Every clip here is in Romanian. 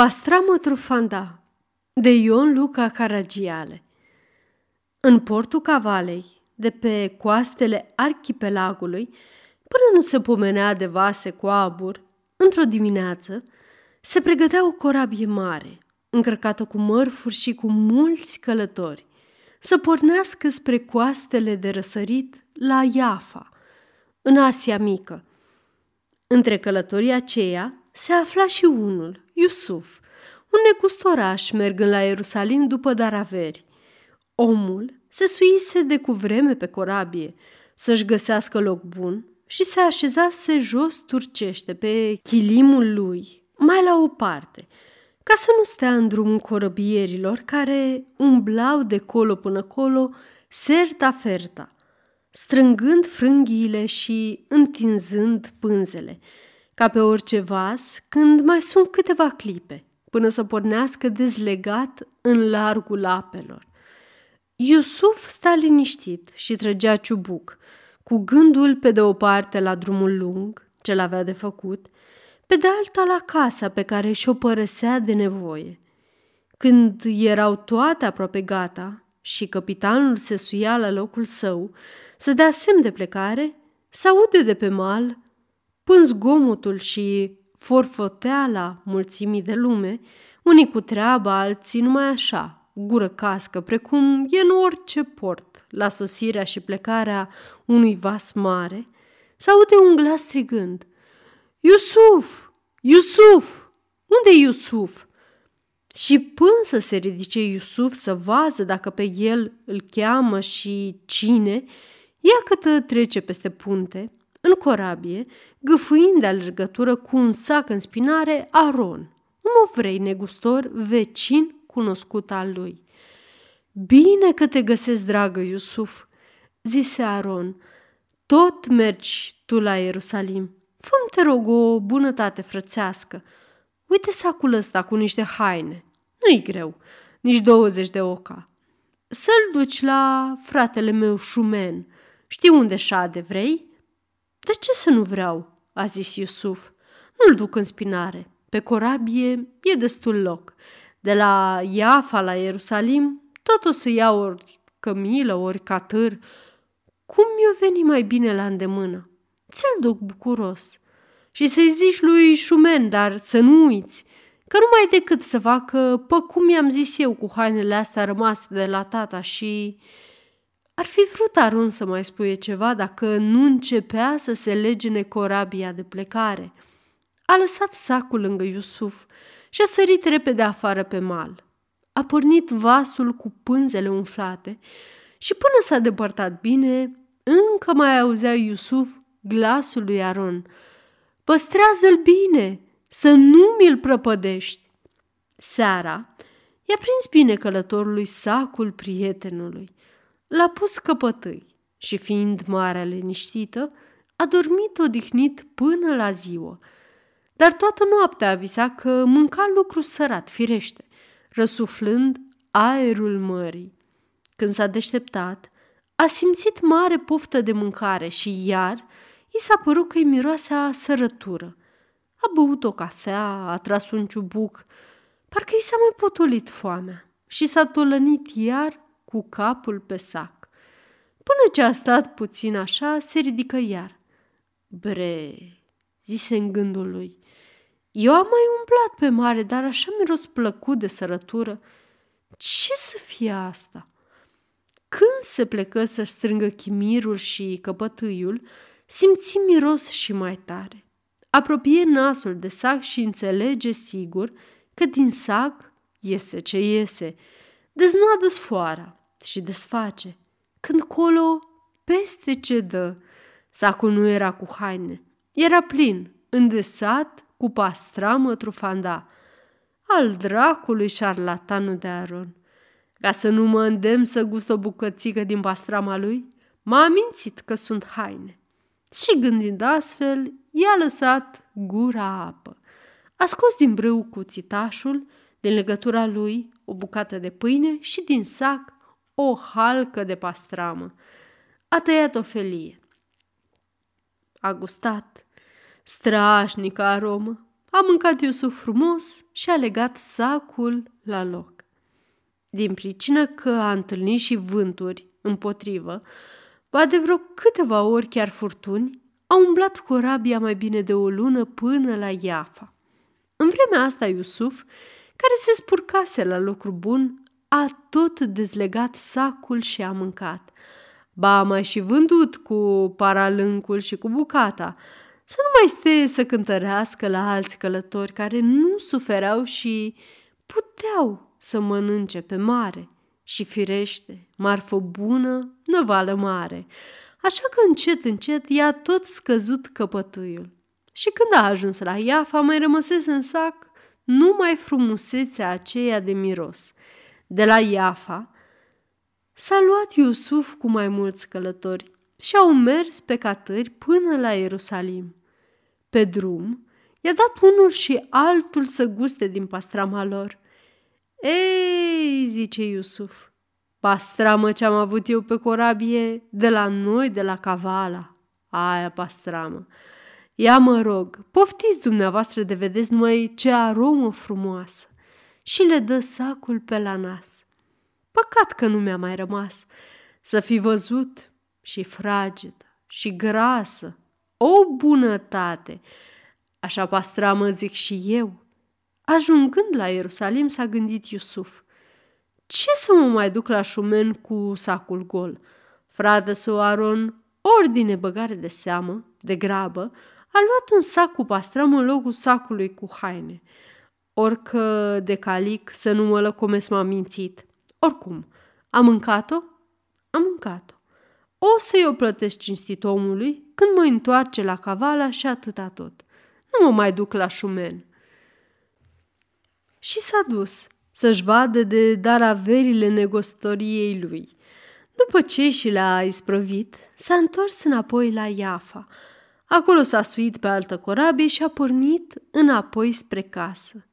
Pastramă Trufanda de Ion Luca Caragiale În portul Cavalei, de pe coastele arhipelagului, până nu se pomenea de vase cu abur, într-o dimineață, se pregătea o corabie mare, încărcată cu mărfuri și cu mulți călători, să pornească spre coastele de răsărit la Iafa, în Asia Mică. Între călătorii aceia se afla și unul, Iusuf, un negustoraș mergând la Ierusalim după daraveri. Omul se suise de cu vreme pe corabie să-și găsească loc bun și se așezase jos turcește pe chilimul lui, mai la o parte, ca să nu stea în drumul corăbierilor care umblau de colo până colo, serta-ferta, strângând frânghiile și întinzând pânzele, ca pe orice vas, când mai sunt câteva clipe, până să pornească dezlegat în largul apelor. Iusuf sta liniștit și trăgea ciubuc, cu gândul pe de o parte la drumul lung, ce l-avea de făcut, pe de alta la casa pe care și-o părăsea de nevoie. Când erau toate aproape gata și capitanul se suia la locul său să dea semn de plecare, s-aude de pe mal până zgomotul și forfoteala mulțimii de lume, unii cu treaba, alții numai așa, gură cască, precum e în orice port, la sosirea și plecarea unui vas mare, s-aude un glas strigând, Iusuf! Iusuf! Unde e Iusuf? Și până să se ridice Iusuf să vază dacă pe el îl cheamă și cine, ia câtă trece peste punte, în corabie, gâfâind de alergătură cu un sac în spinare Aron, un ovrei negustor vecin cunoscut al lui. Bine că te găsesc, dragă Iusuf, zise Aron, tot mergi tu la Ierusalim. fă te rog, o bunătate frățească. Uite sacul ăsta cu niște haine. Nu-i greu, nici 20 de oca. Să-l duci la fratele meu Șumen. Știi unde șade, vrei? De ce să nu vreau?" a zis Iusuf. Nu-l duc în spinare. Pe corabie e destul loc. De la Iafa la Ierusalim, tot o să iau ori cămilă, ori catâr. Cum mi-o veni mai bine la îndemână? Ți-l duc bucuros. Și să-i zici lui Șumen, dar să nu uiți, că nu mai decât să facă pe cum i-am zis eu cu hainele astea rămase de la tata și ar fi vrut Aron să mai spuie ceva dacă nu începea să se legene corabia de plecare. A lăsat sacul lângă Iusuf și a sărit repede afară pe mal. A pornit vasul cu pânzele umflate și până s-a depărtat bine, încă mai auzea Iusuf glasul lui Aron. Păstrează-l bine, să nu mi-l prăpădești. Seara i-a prins bine călătorului sacul prietenului L-a pus căpătâi și, fiind marea liniștită, a dormit odihnit până la ziua. Dar toată noaptea a visat că mânca lucru sărat, firește, răsuflând aerul mării. Când s-a deșteptat, a simțit mare poftă de mâncare și iar i s-a părut că-i miroase a sărătură. A băut o cafea, a tras un ciubuc, parcă i s-a mai potolit foamea și s-a tolănit iar cu capul pe sac. Până ce a stat puțin așa, se ridică iar. Bre, zise în gândul lui, eu am mai umblat pe mare, dar așa miros plăcut de sărătură. Ce să fie asta? Când se plecă să strângă chimirul și căpătâiul, simți miros și mai tare. Apropie nasul de sac și înțelege sigur că din sac iese ce iese, deznoadă sfoara și desface. Când colo, peste ce dă, sacul nu era cu haine, era plin, îndesat cu pastramă trufanda. Al dracului șarlatanul de Aron. Ca să nu mă îndemn să gust o bucățică din pastrama lui, m-a mințit că sunt haine. Și gândind astfel, i-a lăsat gura apă. A scos din brâu cuțitașul, din legătura lui, o bucată de pâine și din sac o halcă de pastramă. A tăiat o felie. A gustat. Strașnică aromă. A mâncat Iusuf frumos și a legat sacul la loc. Din pricină că a întâlnit și vânturi împotrivă, ba de vreo câteva ori chiar furtuni, a umblat corabia mai bine de o lună până la Iafa. În vremea asta Iusuf, care se spurcase la lucru bun, a tot dezlegat sacul și a mâncat. Ba a mai și vândut cu paralâncul și cu bucata, să nu mai ste să cântărească la alți călători care nu sufereau și puteau să mănânce pe mare. Și firește, marfă bună, năvală mare, așa că încet, încet i-a tot scăzut căpătâiul. Și când a ajuns la Iafa, mai rămăsese în sac numai frumusețea aceea de miros. De la Iafa s-a luat Iusuf cu mai mulți călători și au mers pe catări până la Ierusalim. Pe drum, i-a dat unul și altul să guste din pastrama lor. Ei, zice Iusuf, pastramă ce am avut eu pe corabie de la noi, de la Cavala. Aia pastramă. Ia mă rog, poftiți dumneavoastră de vedeți numai ce aromă frumoasă. Și le dă sacul pe la nas. Păcat că nu mi-a mai rămas să fi văzut și fragedă și grasă, o bunătate. Așa pastramă zic și eu. Ajungând la Ierusalim s-a gândit Iusuf. Ce să mă mai duc la șumen cu sacul gol? Frate său Aron, ordine băgare de seamă, de grabă, a luat un sac cu pastramă în locul sacului cu haine. Orică de calic să nu mă lăcomesc m-am mințit. Oricum, am mâncat-o? Am mâncat-o. O să-i o plătesc cinstit omului când mă întoarce la cavala și atâta tot. Nu mă mai duc la șumen. Și s-a dus să-și vadă de dar averile negostoriei lui. După ce și le-a isprăvit, s-a întors înapoi la Iafa. Acolo s-a suit pe altă corabie și a pornit înapoi spre casă.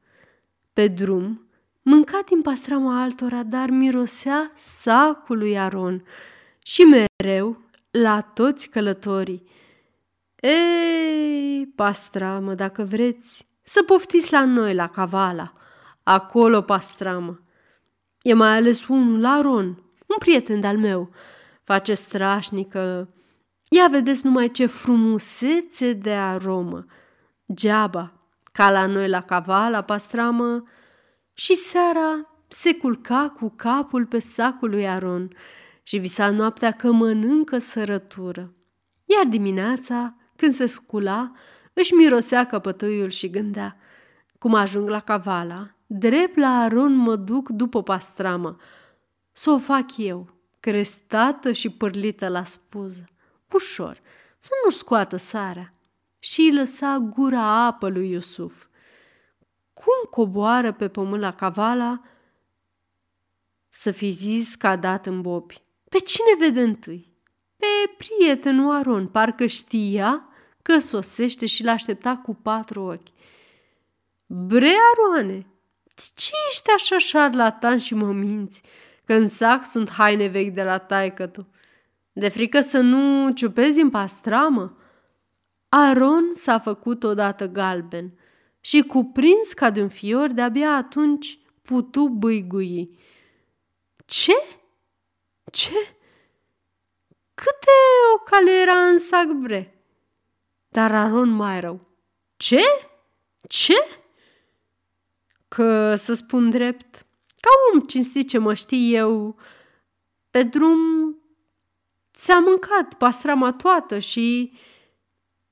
Pe drum, mânca din pastrama altora, dar mirosea sacul lui Aron și mereu la toți călătorii. Ei, pastramă, dacă vreți, să poftiți la noi, la Cavala. Acolo pastramă. E mai ales unul, Aron, un prieten de-al meu. Face strașnică. Ia vedeți numai ce frumusețe de aromă. Geaba, ca la noi la caval, la pastramă. Și seara se culca cu capul pe sacul lui Aron și visa noaptea că mănâncă sărătură. Iar dimineața, când se scula, își mirosea căpătâiul și gândea, cum ajung la cavala, drept la Aron mă duc după pastramă. Să o fac eu, crestată și pârlită la spuză. Ușor, să nu scoată sarea. Și îi lăsa gura apă lui Iusuf. Cum coboară pe pământ la cavala? Să fi zis că a dat în bobi. Pe cine vede întâi? Pe prietenul Aron, parcă știa că sosește și l-aștepta cu patru ochi. Bre, Aroane, de ce ești așa șarlatan și mă minți? Că în sac sunt haine vechi de la taică tu. De frică să nu ciupezi din pastramă? Aron s-a făcut odată galben și cuprins ca de un fior, de-abia atunci putu băigui. Ce? Ce? Câte o cale era în sac bre? Dar Aron mai rău. Ce? Ce? Că, să spun drept, ca om cinstit ce mă știi eu, pe drum ți-a mâncat pastrama toată și...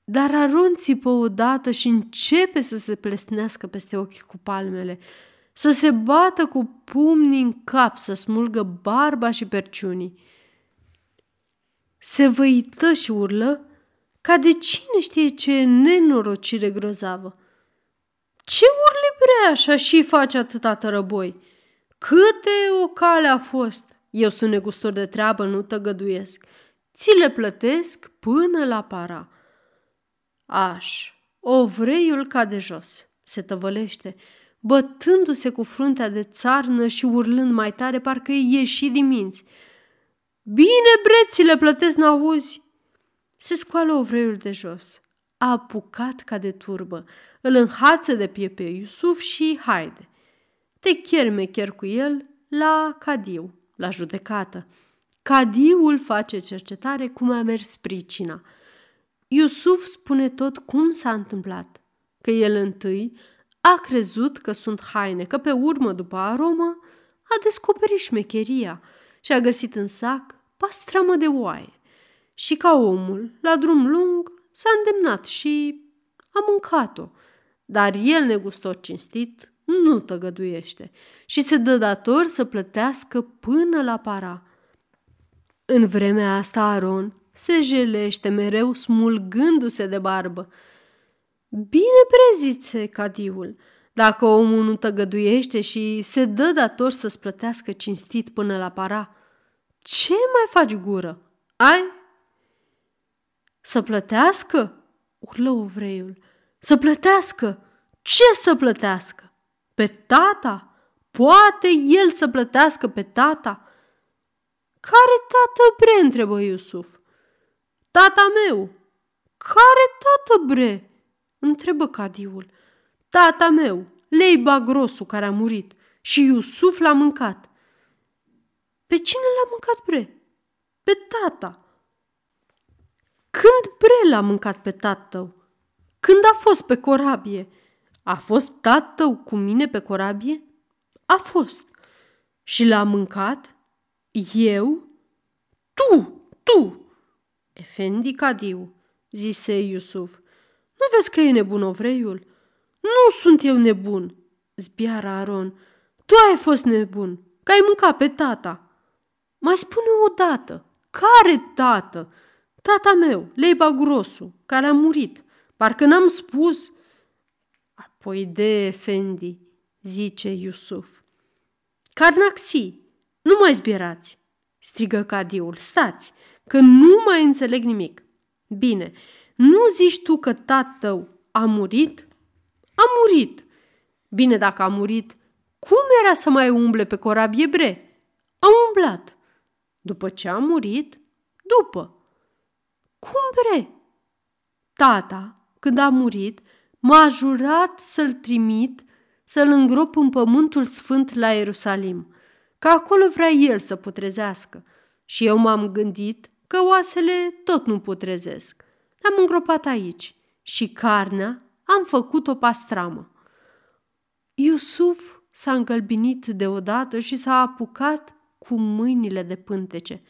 Dar Aron țipă odată și începe să se plesnească peste ochii cu palmele, să se bată cu pumnii în cap, să smulgă barba și perciunii. Se văită și urlă ca de cine știe ce nenorocire grozavă. Ce urli bre așa și face atâta tărăboi? Câte o cale a fost? Eu sunt negustor de treabă, nu tăgăduiesc. Ți le plătesc până la para. Aș, ovreiul cade jos, se tăvălește, bătându-se cu fruntea de țarnă și urlând mai tare, parcă e ieșit din minți. Bine, brețile plătesc, n-auzi? Se scoală ovreiul de jos. a apucat ca de turbă, îl înhață de pie pe Iusuf și haide. Te chermecher cu el la Cadiu, la judecată. Cadiul face cercetare cum a mers pricina. Iusuf spune tot cum s-a întâmplat, că el întâi a crezut că sunt haine, că pe urmă, după aromă, a descoperit șmecheria și a găsit în sac pastramă de oaie. Și ca omul, la drum lung, s-a îndemnat și a mâncat-o. Dar el, negustor cinstit, nu tăgăduiește și se dă dator să plătească până la para. În vremea asta Aron se jelește mereu smulgându-se de barbă. Bine prezițe, cadiul, dacă omul nu tăgăduiește și se dă dator să-ți plătească cinstit până la para. Ce mai faci gură? Ai? Să plătească? Urlă ovreiul. Să plătească? Ce să plătească? Pe tata? Poate el să plătească pe tata? Care tată bre? întrebă Iusuf. Tata meu. Care tată bre? întrebă cadiul. Tata meu, Leiba Grosu, care a murit și Iusuf l-a mâncat. Pe cine l-a mâncat bre? Pe tata. Când bre l-a mâncat pe tatăl? Când a fost pe corabie? A fost tatăl cu mine pe corabie? A fost. Și l-a mâncat? Eu? Tu, tu! Efendi Cadiu, zise Iusuf. Nu vezi că e nebun ovreiul? Nu sunt eu nebun, zbiara Aron. Tu ai fost nebun, că ai mâncat pe tata. Mai spune o dată, care tată? Tata meu, Leiba Grosu, care a murit. Parcă n-am spus. Apoi de Efendi, zice Iusuf. Carnaxi, nu mai zbierați, strigă cadiul. Stați, că nu mai înțeleg nimic. Bine, nu zici tu că tatăl a murit? A murit. Bine, dacă a murit, cum era să mai umble pe corabie bre? A umblat. După ce a murit? După. Cum bre? Tata, când a murit, m-a jurat să-l trimit să-l îngrop în pământul sfânt la Ierusalim, că acolo vrea el să putrezească. Și eu m-am gândit că oasele tot nu putrezesc. L-am îngropat aici și carnea am făcut o pastramă. Iusuf s-a încălbinit deodată și s-a apucat cu mâinile de pântece.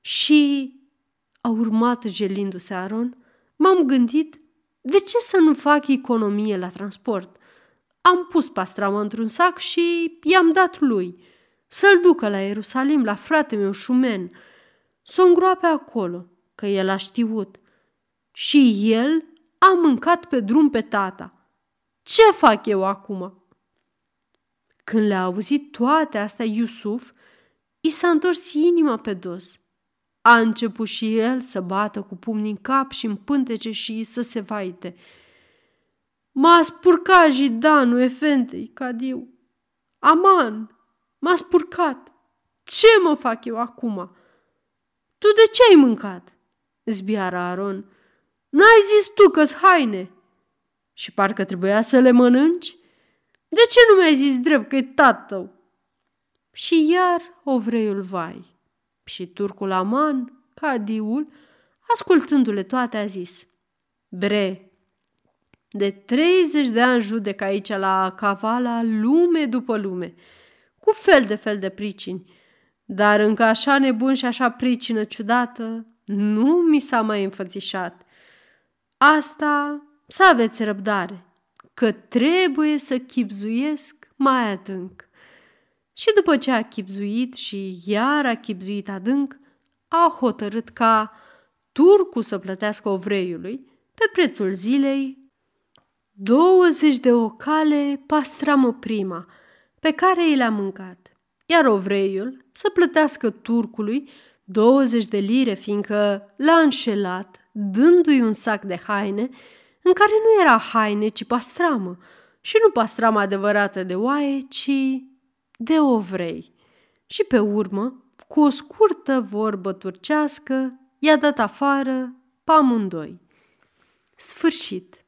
Și a urmat gelindu-se Aron, m-am gândit de ce să nu fac economie la transport. Am pus pastrama într-un sac și i-am dat lui să-l ducă la Ierusalim, la frate meu șumen, să o îngroape acolo, că el a știut. Și el a mâncat pe drum pe tata. Ce fac eu acum? Când le-a auzit toate astea Iusuf, i s-a întors inima pe dos. A început și el să bată cu pumnii în cap și în pântece și să se vaite. M-a spurcat Jidanu, efendei, Cadiu. Aman, m-a spurcat. Ce mă fac eu acum? Tu de ce ai mâncat? Zbiara Aron. N-ai zis tu că-s haine. Și parcă trebuia să le mănânci? De ce nu mi-ai zis drept că e tatăl? Și iar ovreiul vai. Și turcul Aman, cadiul, ascultându-le toate, a zis Bre, de 30 de ani judec aici la Cavala lume după lume, cu fel de fel de pricini, dar încă așa nebun și așa pricină ciudată nu mi s-a mai înfățișat. Asta să aveți răbdare, că trebuie să chipzuiesc mai adânc. Și după ce a chipzuit și iar a chipzuit adânc, a hotărât ca turcu să plătească ovreiului pe prețul zilei 20 de ocale pastramă prima, pe care i le-a mâncat, iar ovreiul să plătească turcului 20 de lire, fiindcă l-a înșelat, dându-i un sac de haine, în care nu era haine, ci pastramă, și nu pastramă adevărată de oaie, ci de ovrei. Și pe urmă, cu o scurtă vorbă turcească, i-a dat afară pe amândoi. Sfârșit.